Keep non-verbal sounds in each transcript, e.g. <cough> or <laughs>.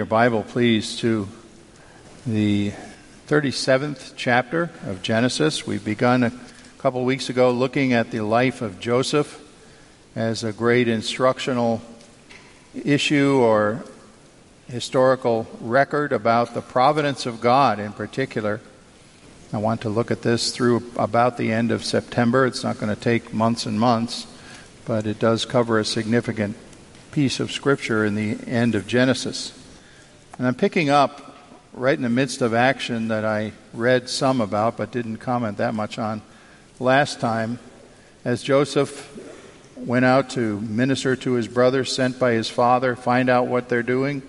Your Bible, please, to the 37th chapter of Genesis. We've begun a couple weeks ago looking at the life of Joseph as a great instructional issue or historical record about the providence of God in particular. I want to look at this through about the end of September. It's not going to take months and months, but it does cover a significant piece of Scripture in the end of Genesis. And I'm picking up right in the midst of action that I read some about but didn't comment that much on last time. As Joseph went out to minister to his brothers sent by his father, find out what they're doing,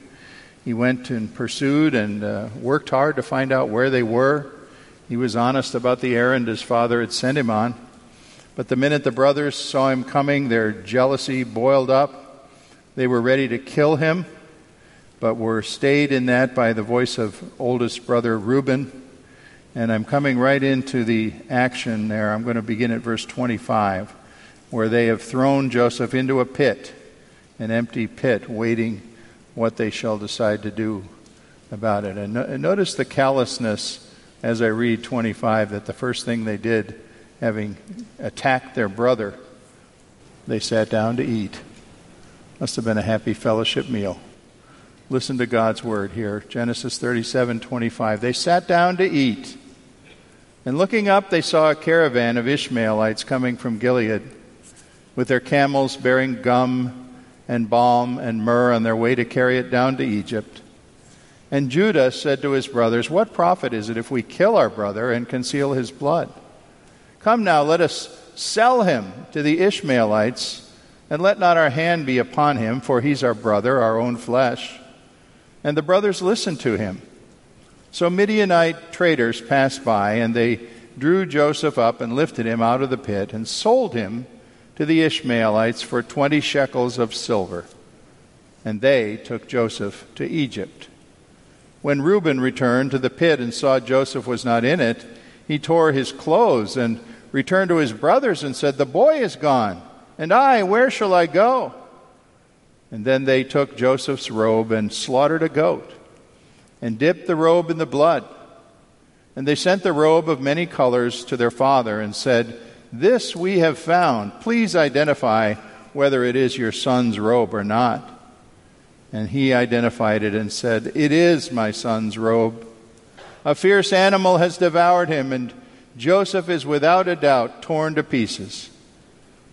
he went and pursued and uh, worked hard to find out where they were. He was honest about the errand his father had sent him on. But the minute the brothers saw him coming, their jealousy boiled up. They were ready to kill him but were stayed in that by the voice of oldest brother Reuben. And I'm coming right into the action there. I'm going to begin at verse 25, where they have thrown Joseph into a pit, an empty pit, waiting what they shall decide to do about it. And, no- and notice the callousness as I read 25 that the first thing they did, having attacked their brother, they sat down to eat. Must have been a happy fellowship meal. Listen to God's word here Genesis 37 25. They sat down to eat. And looking up, they saw a caravan of Ishmaelites coming from Gilead with their camels bearing gum and balm and myrrh on their way to carry it down to Egypt. And Judah said to his brothers, What profit is it if we kill our brother and conceal his blood? Come now, let us sell him to the Ishmaelites, and let not our hand be upon him, for he's our brother, our own flesh. And the brothers listened to him. So Midianite traders passed by, and they drew Joseph up and lifted him out of the pit and sold him to the Ishmaelites for twenty shekels of silver. And they took Joseph to Egypt. When Reuben returned to the pit and saw Joseph was not in it, he tore his clothes and returned to his brothers and said, The boy is gone, and I, where shall I go? And then they took Joseph's robe and slaughtered a goat and dipped the robe in the blood. And they sent the robe of many colors to their father and said, This we have found. Please identify whether it is your son's robe or not. And he identified it and said, It is my son's robe. A fierce animal has devoured him, and Joseph is without a doubt torn to pieces.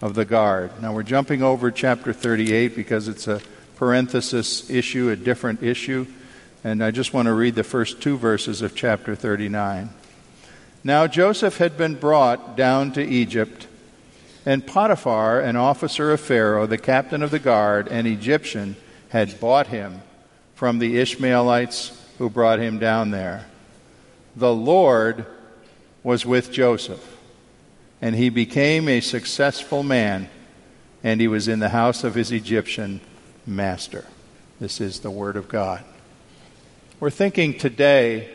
of the guard. Now we're jumping over chapter 38 because it's a parenthesis issue, a different issue, and I just want to read the first two verses of chapter 39. Now Joseph had been brought down to Egypt, and Potiphar, an officer of Pharaoh, the captain of the guard, an Egyptian, had bought him from the Ishmaelites who brought him down there. The Lord was with Joseph and he became a successful man, and he was in the house of his Egyptian master. This is the Word of God. We're thinking today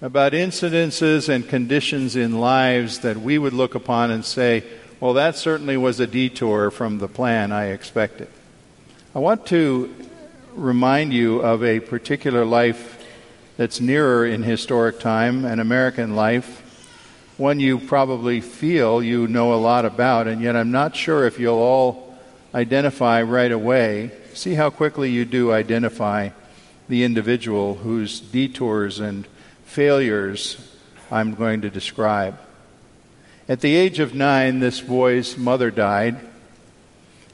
about incidences and conditions in lives that we would look upon and say, well, that certainly was a detour from the plan I expected. I want to remind you of a particular life that's nearer in historic time, an American life one you probably feel you know a lot about, and yet I'm not sure if you'll all identify right away. See how quickly you do identify the individual whose detours and failures I'm going to describe. At the age of nine, this boy's mother died.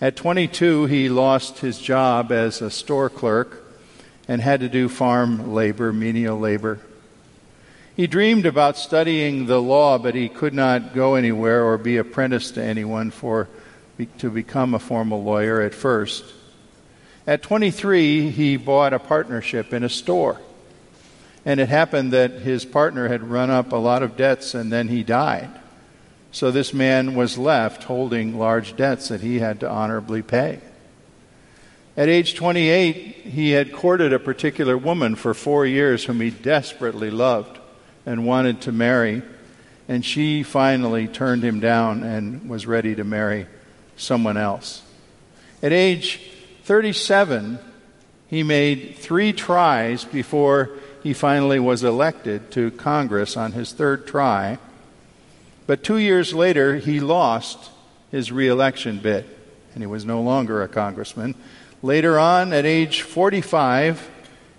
At 22, he lost his job as a store clerk and had to do farm labor, menial labor. He dreamed about studying the law, but he could not go anywhere or be apprenticed to anyone for to become a formal lawyer at first. At 23, he bought a partnership in a store. And it happened that his partner had run up a lot of debts and then he died. So this man was left holding large debts that he had to honorably pay. At age 28, he had courted a particular woman for four years whom he desperately loved and wanted to marry, and she finally turned him down and was ready to marry someone else. At age 37, he made three tries before he finally was elected to Congress on his third try but two years later, he lost his reelection bid, and he was no longer a congressman. Later on, at age 45,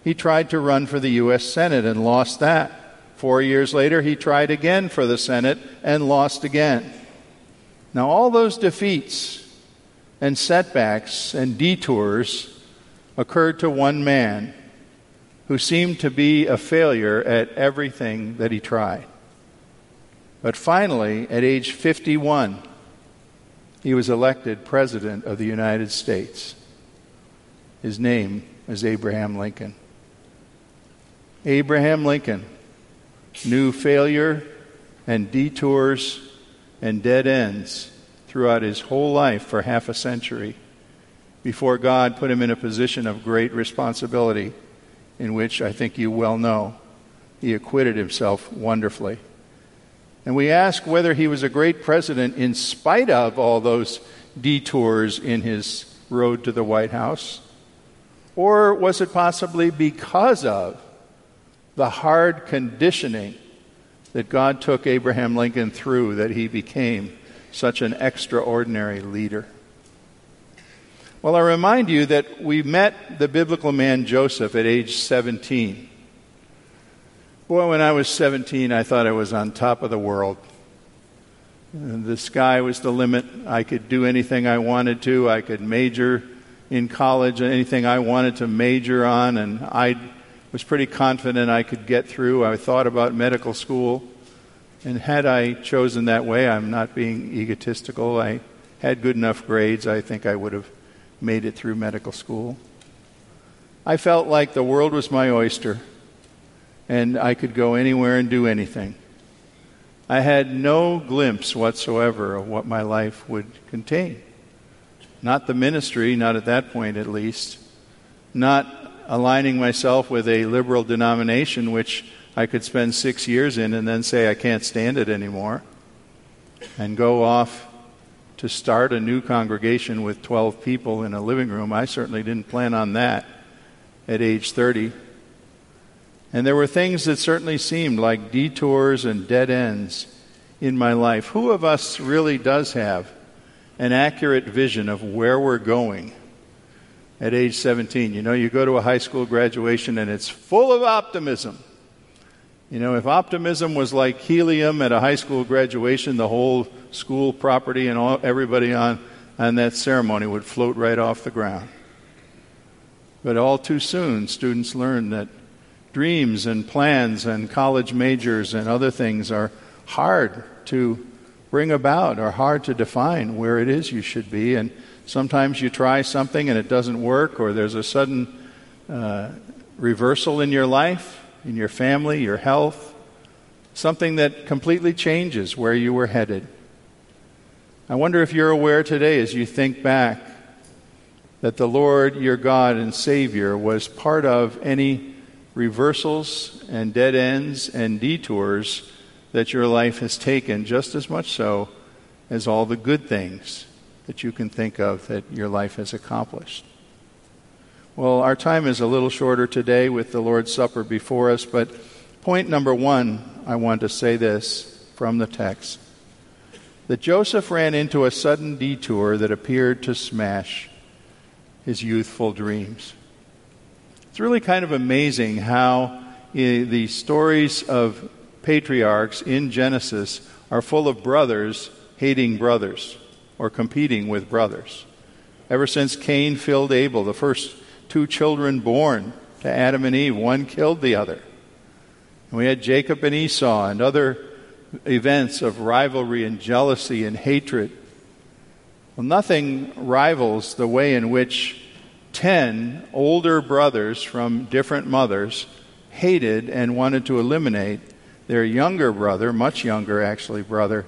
he tried to run for the U.S. Senate and lost that. Four years later, he tried again for the Senate and lost again. Now, all those defeats and setbacks and detours occurred to one man who seemed to be a failure at everything that he tried. But finally, at age 51, he was elected President of the United States. His name is Abraham Lincoln. Abraham Lincoln knew failure and detours and dead ends throughout his whole life for half a century before God put him in a position of great responsibility, in which I think you well know he acquitted himself wonderfully. And we ask whether he was a great president in spite of all those detours in his road to the White House. Or was it possibly because of the hard conditioning that God took Abraham Lincoln through that he became such an extraordinary leader? Well, I remind you that we met the biblical man Joseph at age 17. Boy, when I was 17, I thought I was on top of the world. The sky was the limit. I could do anything I wanted to. I could major in college, anything I wanted to major on, and I was pretty confident I could get through. I thought about medical school, and had I chosen that way, I'm not being egotistical. I had good enough grades. I think I would have made it through medical school. I felt like the world was my oyster and I could go anywhere and do anything. I had no glimpse whatsoever of what my life would contain. Not the ministry, not at that point at least. Not aligning myself with a liberal denomination, which I could spend six years in and then say I can't stand it anymore. And go off to start a new congregation with 12 people in a living room. I certainly didn't plan on that at age 30. And there were things that certainly seemed like detours and dead ends in my life. Who of us really does have an accurate vision of where we're going at age 17? You know, you go to a high school graduation and it's full of optimism. You know, if optimism was like helium at a high school graduation, the whole school property and all, everybody on, on that ceremony would float right off the ground. But all too soon, students learn that dreams and plans and college majors and other things are hard to bring about or hard to define where it is you should be. And sometimes you try something and it doesn't work, or there's a sudden uh, reversal in your life, in your family, your health, something that completely changes where you were headed. I wonder if you're aware today as you think back that the Lord, your God and Savior, was part of any reversals and dead ends and detours that your life has taken, just as much so as all the good things that you can think of that your life has accomplished. Well, our time is a little shorter today with the Lord's Supper before us, but point number one, I want to say this. from the text that Joseph ran into a sudden detour that appeared to smash his youthful dreams. It's really kind of amazing how eh, the stories of patriarchs in Genesis are full of brothers hating brothers or competing with brothers. Ever since Cain killed Abel, the first two children born to Adam and Eve, one killed the other. And we had Jacob and Esau and other events of rivalry and jealousy and hatred. Well, nothing rivals the way in which ten older brothers from different mothers hated and wanted to eliminate their younger brother, much younger actually, brother,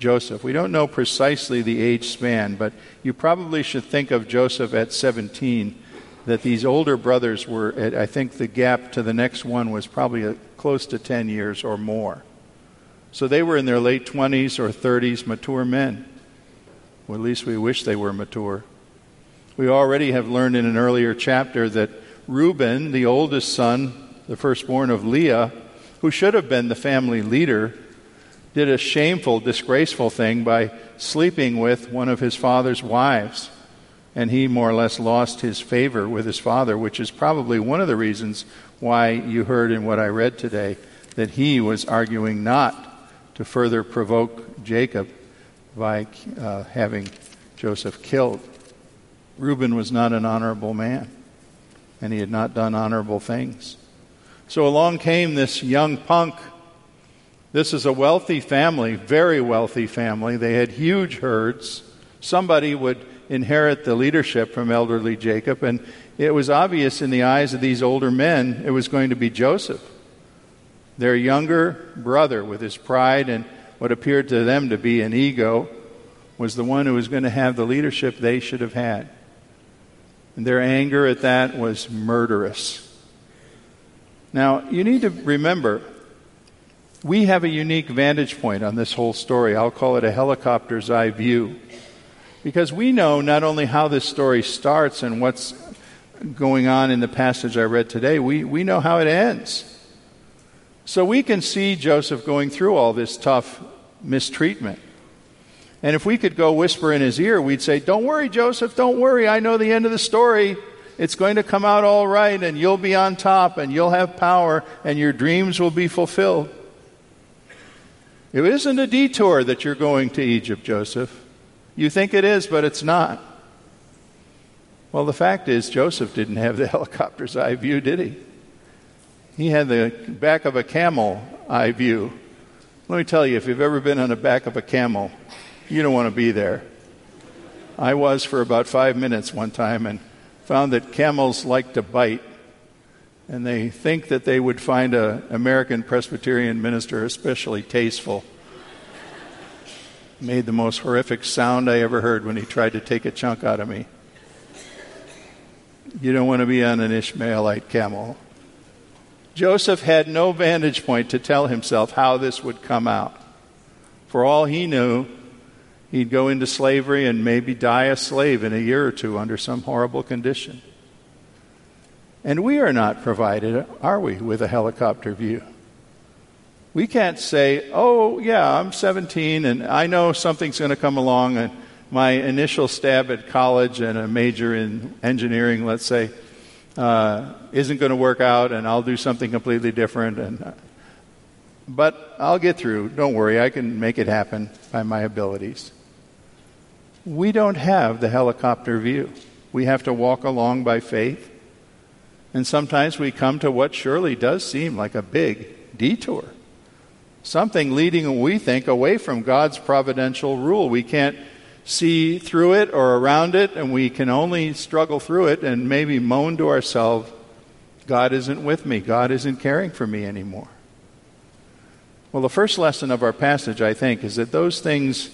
Joseph. We don't know precisely the age span, but you probably should think of Joseph at 17, that these older brothers were, at, I think the gap to the next one was probably a, close to 10 years or more. So they were in their late 20s or 30s, mature men. Well, at least we wish they were mature. We already have learned in an earlier chapter that Reuben, the oldest son, the firstborn of Leah, who should have been the family leader, did a shameful, disgraceful thing by sleeping with one of his father's wives. And he more or less lost his favor with his father, which is probably one of the reasons why you heard in what I read today that he was arguing not to further provoke Jacob by uh, having Joseph killed. Reuben was not an honorable man, and he had not done honorable things. So along came this young punk. This is a wealthy family, very wealthy family. They had huge herds. Somebody would inherit the leadership from elderly Jacob, and it was obvious in the eyes of these older men it was going to be Joseph. Their younger brother, with his pride and what appeared to them to be an ego, was the one who was going to have the leadership they should have had. And their anger at that was murderous. Now, you need to remember, we have a unique vantage point on this whole story. I'll call it a helicopter's eye view. Because we know not only how this story starts and what's going on in the passage I read today, we, we know how it ends. So we can see Joseph going through all this tough mistreatment. And if we could go whisper in his ear, we'd say, Don't worry, Joseph, don't worry. I know the end of the story. It's going to come out all right, and you'll be on top, and you'll have power, and your dreams will be fulfilled. It isn't a detour that you're going to Egypt, Joseph. You think it is, but it's not. Well, the fact is, Joseph didn't have the <laughs> helicopter's eye view, did he? He had the back of a camel eye view. Let me tell you, if you've ever been on the back of a camel, you don't want to be there. I was for about five minutes one time and found that camels like to bite. And they think that they would find an American Presbyterian minister especially tasteful. Made the most horrific sound I ever heard when he tried to take a chunk out of me. You don't want to be on an Ishmaelite camel. Joseph had no vantage point to tell himself how this would come out. For all he knew, he'd go into slavery and maybe die a slave in a year or two under some horrible condition. And we are not provided, are we, with a helicopter view? We can't say, oh, yeah, I'm 17 and I know something's going to come along. And my initial stab at college and a major in engineering, let's say, uh, isn't going to work out and I'll do something completely different. And, but I'll get through. Don't worry, I can make it happen by my abilities. We don't have the helicopter view. We have to walk along by faith. And sometimes we come to what surely does seem like a big detour. Something leading, we think, away from God's providential rule. We can't see through it or around it, and we can only struggle through it and maybe moan to ourselves, God isn't with me. God isn't caring for me anymore. Well, the first lesson of our passage, I think, is that those things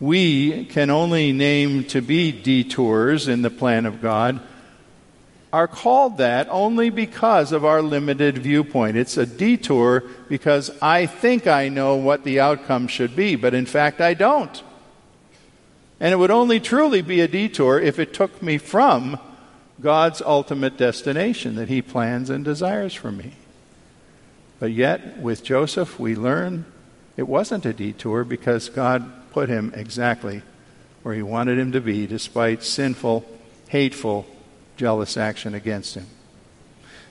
we can only name to be detours in the plan of God are called that only because of our limited viewpoint. It's a detour because I think I know what the outcome should be, but in fact I don't. And it would only truly be a detour if it took me from God's ultimate destination that He plans and desires for me. But yet, with Joseph, we learn It wasn't a detour because God put him exactly where he wanted him to be, despite sinful, hateful, jealous action against him.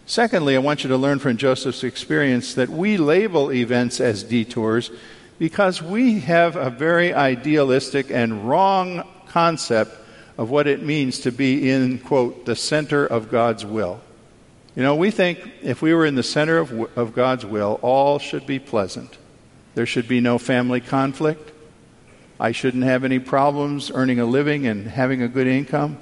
Secondly, I want you to learn from Joseph's experience that we label events as detours because we have a very idealistic and wrong concept of what it means to be in, quote, the center of God's will. You know, we think if we were in the center of, of God's will, all should be pleasant. There should be no family conflict. I shouldn't have any problems earning a living and having a good income.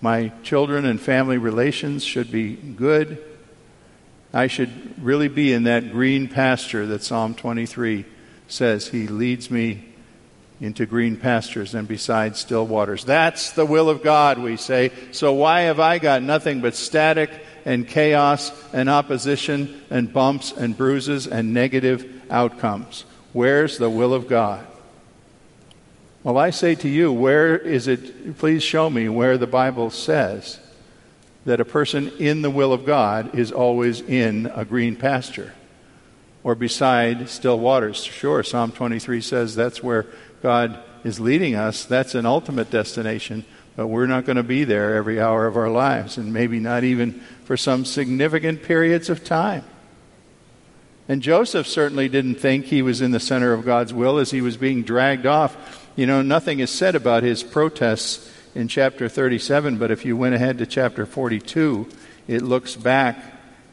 My children and family relations should be good. I should really be in that green pasture that Psalm 23 says He leads me into green pastures and beside still waters. That's the will of God, we say. So why have I got nothing but static and chaos and opposition and bumps and bruises and negative outcomes? Where's the will of God? Well, I say to you, where is it? Please show me where the Bible says that a person in the will of God is always in a green pasture or beside still waters. Sure, Psalm 23 says that's where God is leading us. That's an ultimate destination, but we're not going to be there every hour of our lives, and maybe not even for some significant periods of time. And Joseph certainly didn't think he was in the center of God's will as he was being dragged off you know, nothing is said about his protests in chapter 37, but if you went ahead to chapter 42, it looks back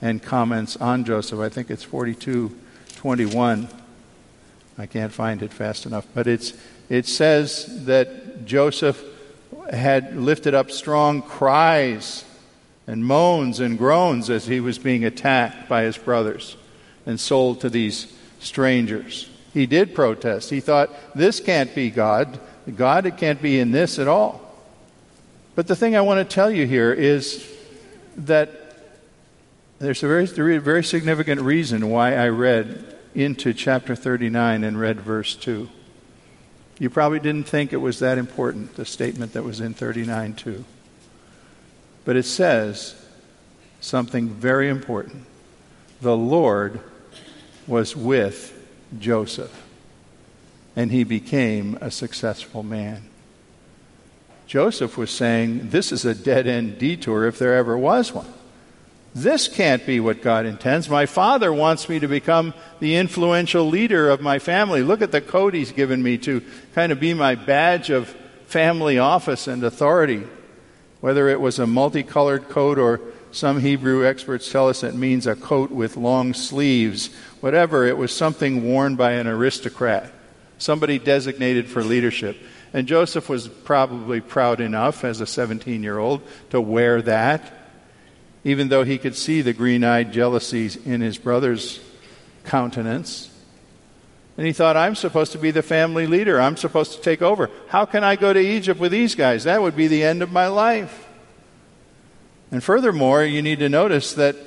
and comments on Joseph. I think it's 42 21. I can't find it fast enough, but it's, it says that Joseph had lifted up strong cries and moans and groans as he was being attacked by his brothers and sold to these strangers. He did protest. He thought, this can't be God. God, it can't be in this at all. But the thing I want to tell you here is that there's a very, very significant reason why I read into chapter 39 and read verse 2. You probably didn't think it was that important, the statement that was in 39 2. But it says something very important. The Lord was with Joseph, and he became a successful man. Joseph was saying, This is a dead end detour if there ever was one. This can't be what God intends. My father wants me to become the influential leader of my family. Look at the coat he's given me to kind of be my badge of family office and authority. Whether it was a multicolored coat or some Hebrew experts tell us it means a coat with long sleeves whatever, it was something worn by an aristocrat, somebody designated for leadership. And Joseph was probably proud enough as a 17 year old to wear that, even though he could see the green eyed jealousies in his brother's countenance. And he thought, I'm supposed to be the family leader. I'm supposed to take over. How can I go to Egypt with these guys? That would be the end of my life. And furthermore, you need to notice that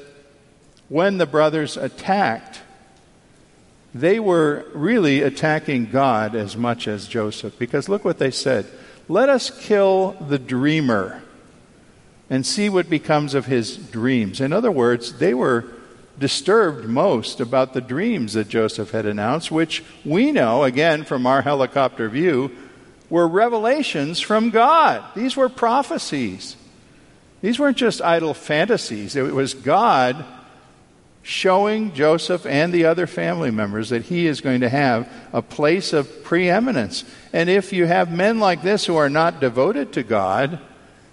when the brothers attacked, they were really attacking God as much as Joseph. Because look what they said Let us kill the dreamer and see what becomes of his dreams. In other words, they were disturbed most about the dreams that Joseph had announced, which we know, again, from our helicopter view, were revelations from God. These were prophecies. These weren't just idle fantasies. It was God showing Joseph and the other family members that he is going to have a place of preeminence. And if you have men like this who are not devoted to God,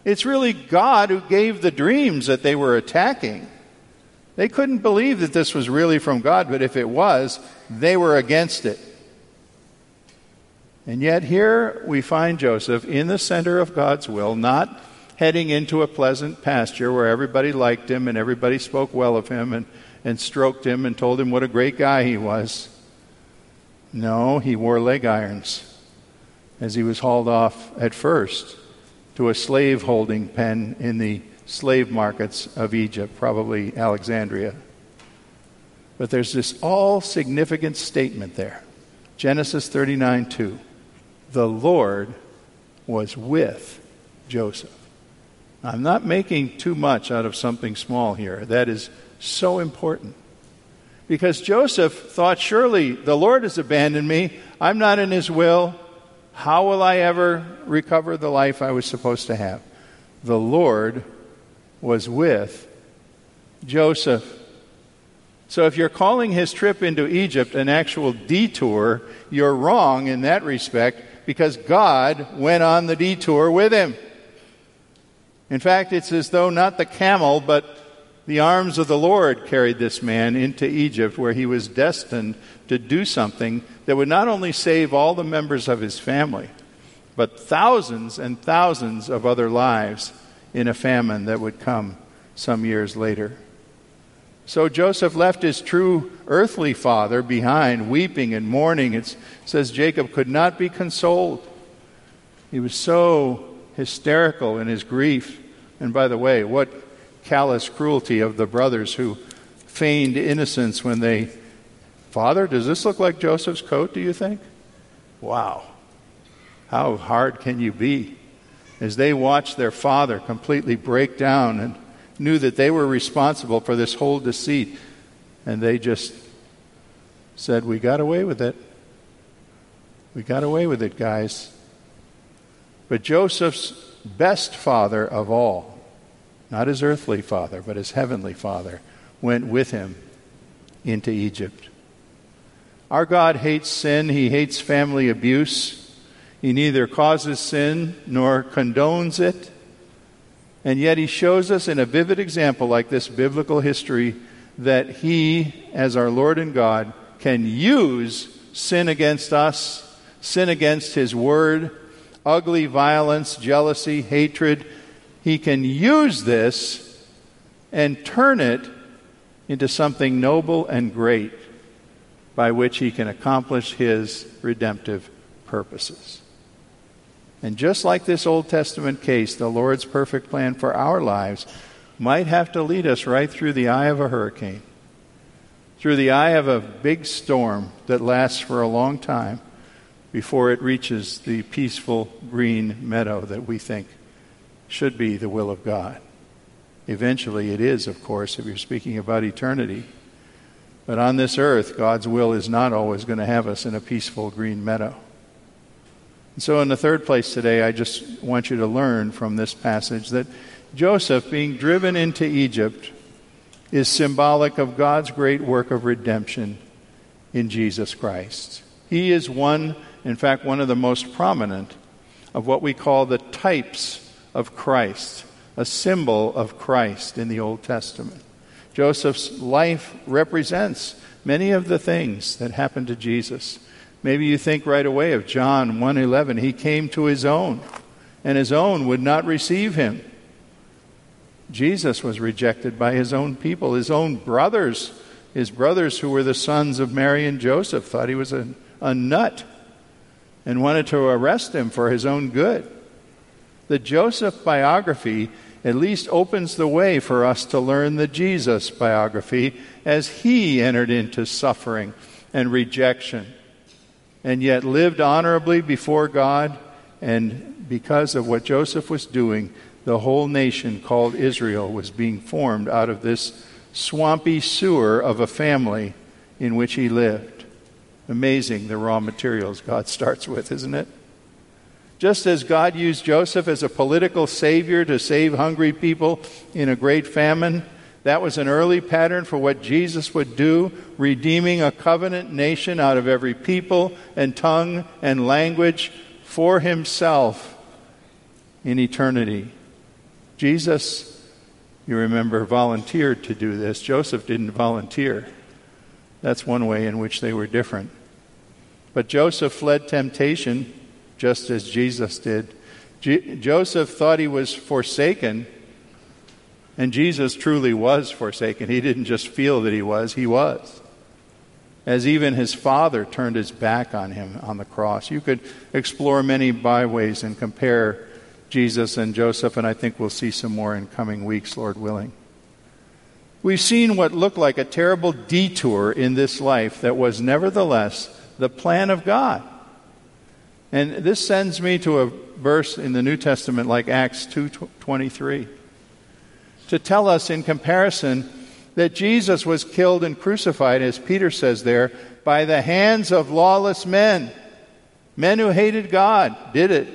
it's really God who gave the dreams that they were attacking. They couldn't believe that this was really from God, but if it was, they were against it. And yet, here we find Joseph in the center of God's will, not heading into a pleasant pasture where everybody liked him and everybody spoke well of him and and stroked him and told him what a great guy he was. No, he wore leg irons as he was hauled off at first to a slave holding pen in the slave markets of Egypt, probably Alexandria. But there's this all significant statement there Genesis 39 2. The Lord was with Joseph. I'm not making too much out of something small here. That is so important. Because Joseph thought, surely the Lord has abandoned me. I'm not in his will. How will I ever recover the life I was supposed to have? The Lord was with Joseph. So if you're calling his trip into Egypt an actual detour, you're wrong in that respect because God went on the detour with him. In fact, it's as though not the camel, but the arms of the Lord carried this man into Egypt, where he was destined to do something that would not only save all the members of his family, but thousands and thousands of other lives in a famine that would come some years later. So Joseph left his true earthly father behind, weeping and mourning. It says Jacob could not be consoled. He was so hysterical in his grief. And by the way, what callous cruelty of the brothers who feigned innocence when they, Father, does this look like Joseph's coat, do you think? Wow. How hard can you be? As they watched their father completely break down and knew that they were responsible for this whole deceit, and they just said, We got away with it. We got away with it, guys. But Joseph's best father of all, not his earthly father, but his heavenly father, went with him into Egypt. Our God hates sin, he hates family abuse. He neither causes sin nor condones it. And yet he shows us in a vivid example like this biblical history that he, as our Lord and God, can use sin against us, sin against his word, ugly violence, jealousy, hatred. He can use this and turn it into something noble and great by which he can accomplish his redemptive purposes. And just like this Old Testament case, the Lord's perfect plan for our lives might have to lead us right through the eye of a hurricane, through the eye of a big storm that lasts for a long time before it reaches the peaceful green meadow that we think should be the will of God. Eventually, it is, of course, if you're speaking about eternity. But on this earth, God's will is not always going to have us in a peaceful green meadow. And so, in the third place today, I just want you to learn from this passage that Joseph, being driven into Egypt, is symbolic of God's great work of redemption in Jesus Christ. He is one in fact, one of the most prominent of what we call the types of Christ, a symbol of Christ in the Old Testament. Joseph's life represents many of the things that happened to Jesus. Maybe you think right away of John 1:11, he came to his own and his own would not receive him. Jesus was rejected by his own people, his own brothers. His brothers who were the sons of Mary and Joseph thought he was a, a nut and wanted to arrest him for his own good. The Joseph biography at least opens the way for us to learn the Jesus biography as he entered into suffering and rejection and yet lived honorably before God. And because of what Joseph was doing, the whole nation called Israel was being formed out of this swampy sewer of a family in which he lived. Amazing the raw materials God starts with, isn't it? Just as God used Joseph as a political savior to save hungry people in a great famine, that was an early pattern for what Jesus would do, redeeming a covenant nation out of every people and tongue and language for himself in eternity. Jesus, you remember, volunteered to do this. Joseph didn't volunteer. That's one way in which they were different. But Joseph fled temptation just as Jesus did. Joseph thought he was forsaken, and Jesus truly was forsaken. He didn't just feel that he was, he was. As even his father turned his back on him on the cross. You could explore many byways and compare Jesus and Joseph, and I think we'll see some more in coming weeks, Lord willing. We've seen what looked like a terrible detour in this life that was nevertheless the plan of God. And this sends me to a verse in the New Testament like Acts 2:23 to tell us in comparison that Jesus was killed and crucified, as Peter says there, by the hands of lawless men. Men who hated God did it.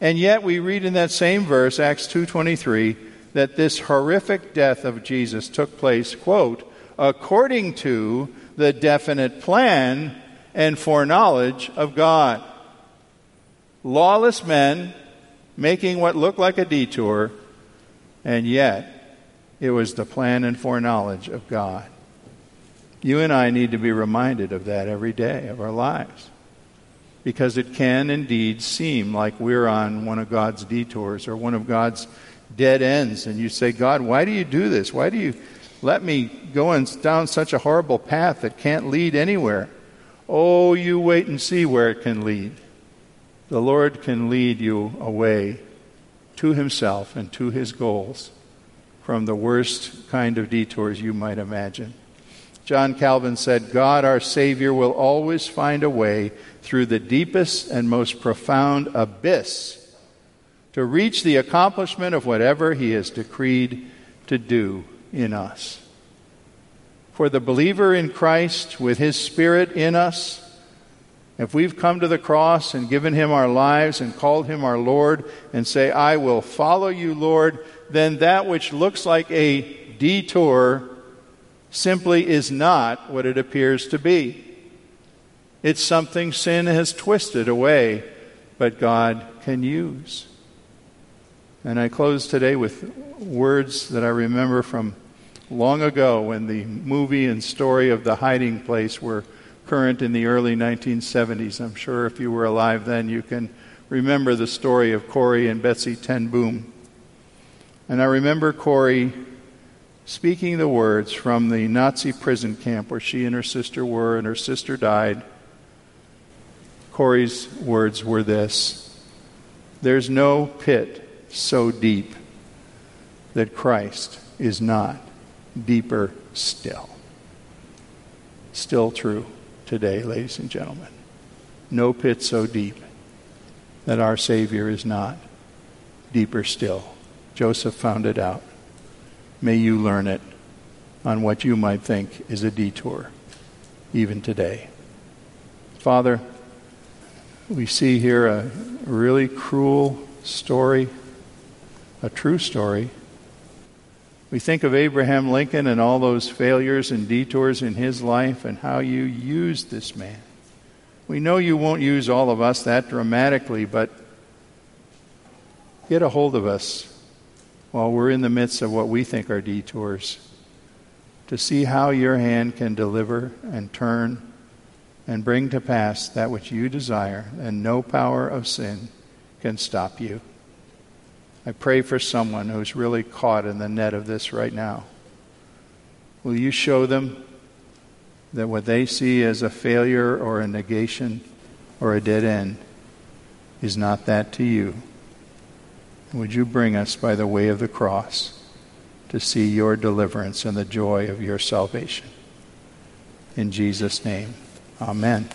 And yet we read in that same verse, Acts 2:23, that this horrific death of Jesus took place, quote, according to the definite plan and foreknowledge of God. Lawless men making what looked like a detour, and yet it was the plan and foreknowledge of God. You and I need to be reminded of that every day of our lives. Because it can indeed seem like we're on one of God's detours or one of God's dead ends. And you say, God, why do you do this? Why do you let me go down such a horrible path that can't lead anywhere? Oh, you wait and see where it can lead. The Lord can lead you away to Himself and to His goals from the worst kind of detours you might imagine. John Calvin said, God, our Savior, will always find a way through the deepest and most profound abyss to reach the accomplishment of whatever He has decreed to do in us. For the believer in Christ, with His Spirit in us, if we've come to the cross and given Him our lives and called Him our Lord and say, I will follow you, Lord, then that which looks like a detour simply is not what it appears to be. It's something sin has twisted away, but God can use. And I close today with words that I remember from long ago when the movie and story of The Hiding Place were current in the early 1970s. I'm sure if you were alive then, you can remember the story of Corrie and Betsy ten Boom. And I remember Corrie speaking the words from the Nazi prison camp where she and her sister were, and her sister died. Corrie's words were this There's no pit so deep that Christ is not deeper still. Still true today, ladies and gentlemen. No pit so deep that our Savior is not deeper still. Joseph found it out. May you learn it on what you might think is a detour, even today. Father, we see here a really cruel story a true story. We think of Abraham Lincoln and all those failures and detours in his life and how you used this man. We know you won't use all of us that dramatically, but get a hold of us while we're in the midst of what we think are detours to see how your hand can deliver and turn and bring to pass that which you desire, and no power of sin can stop you. I pray for someone who's really caught in the net of this right now. Will you show them that what they see as a failure or a negation or a dead end is not that to you? Would you bring us by the way of the cross to see your deliverance and the joy of your salvation? In Jesus' name, amen.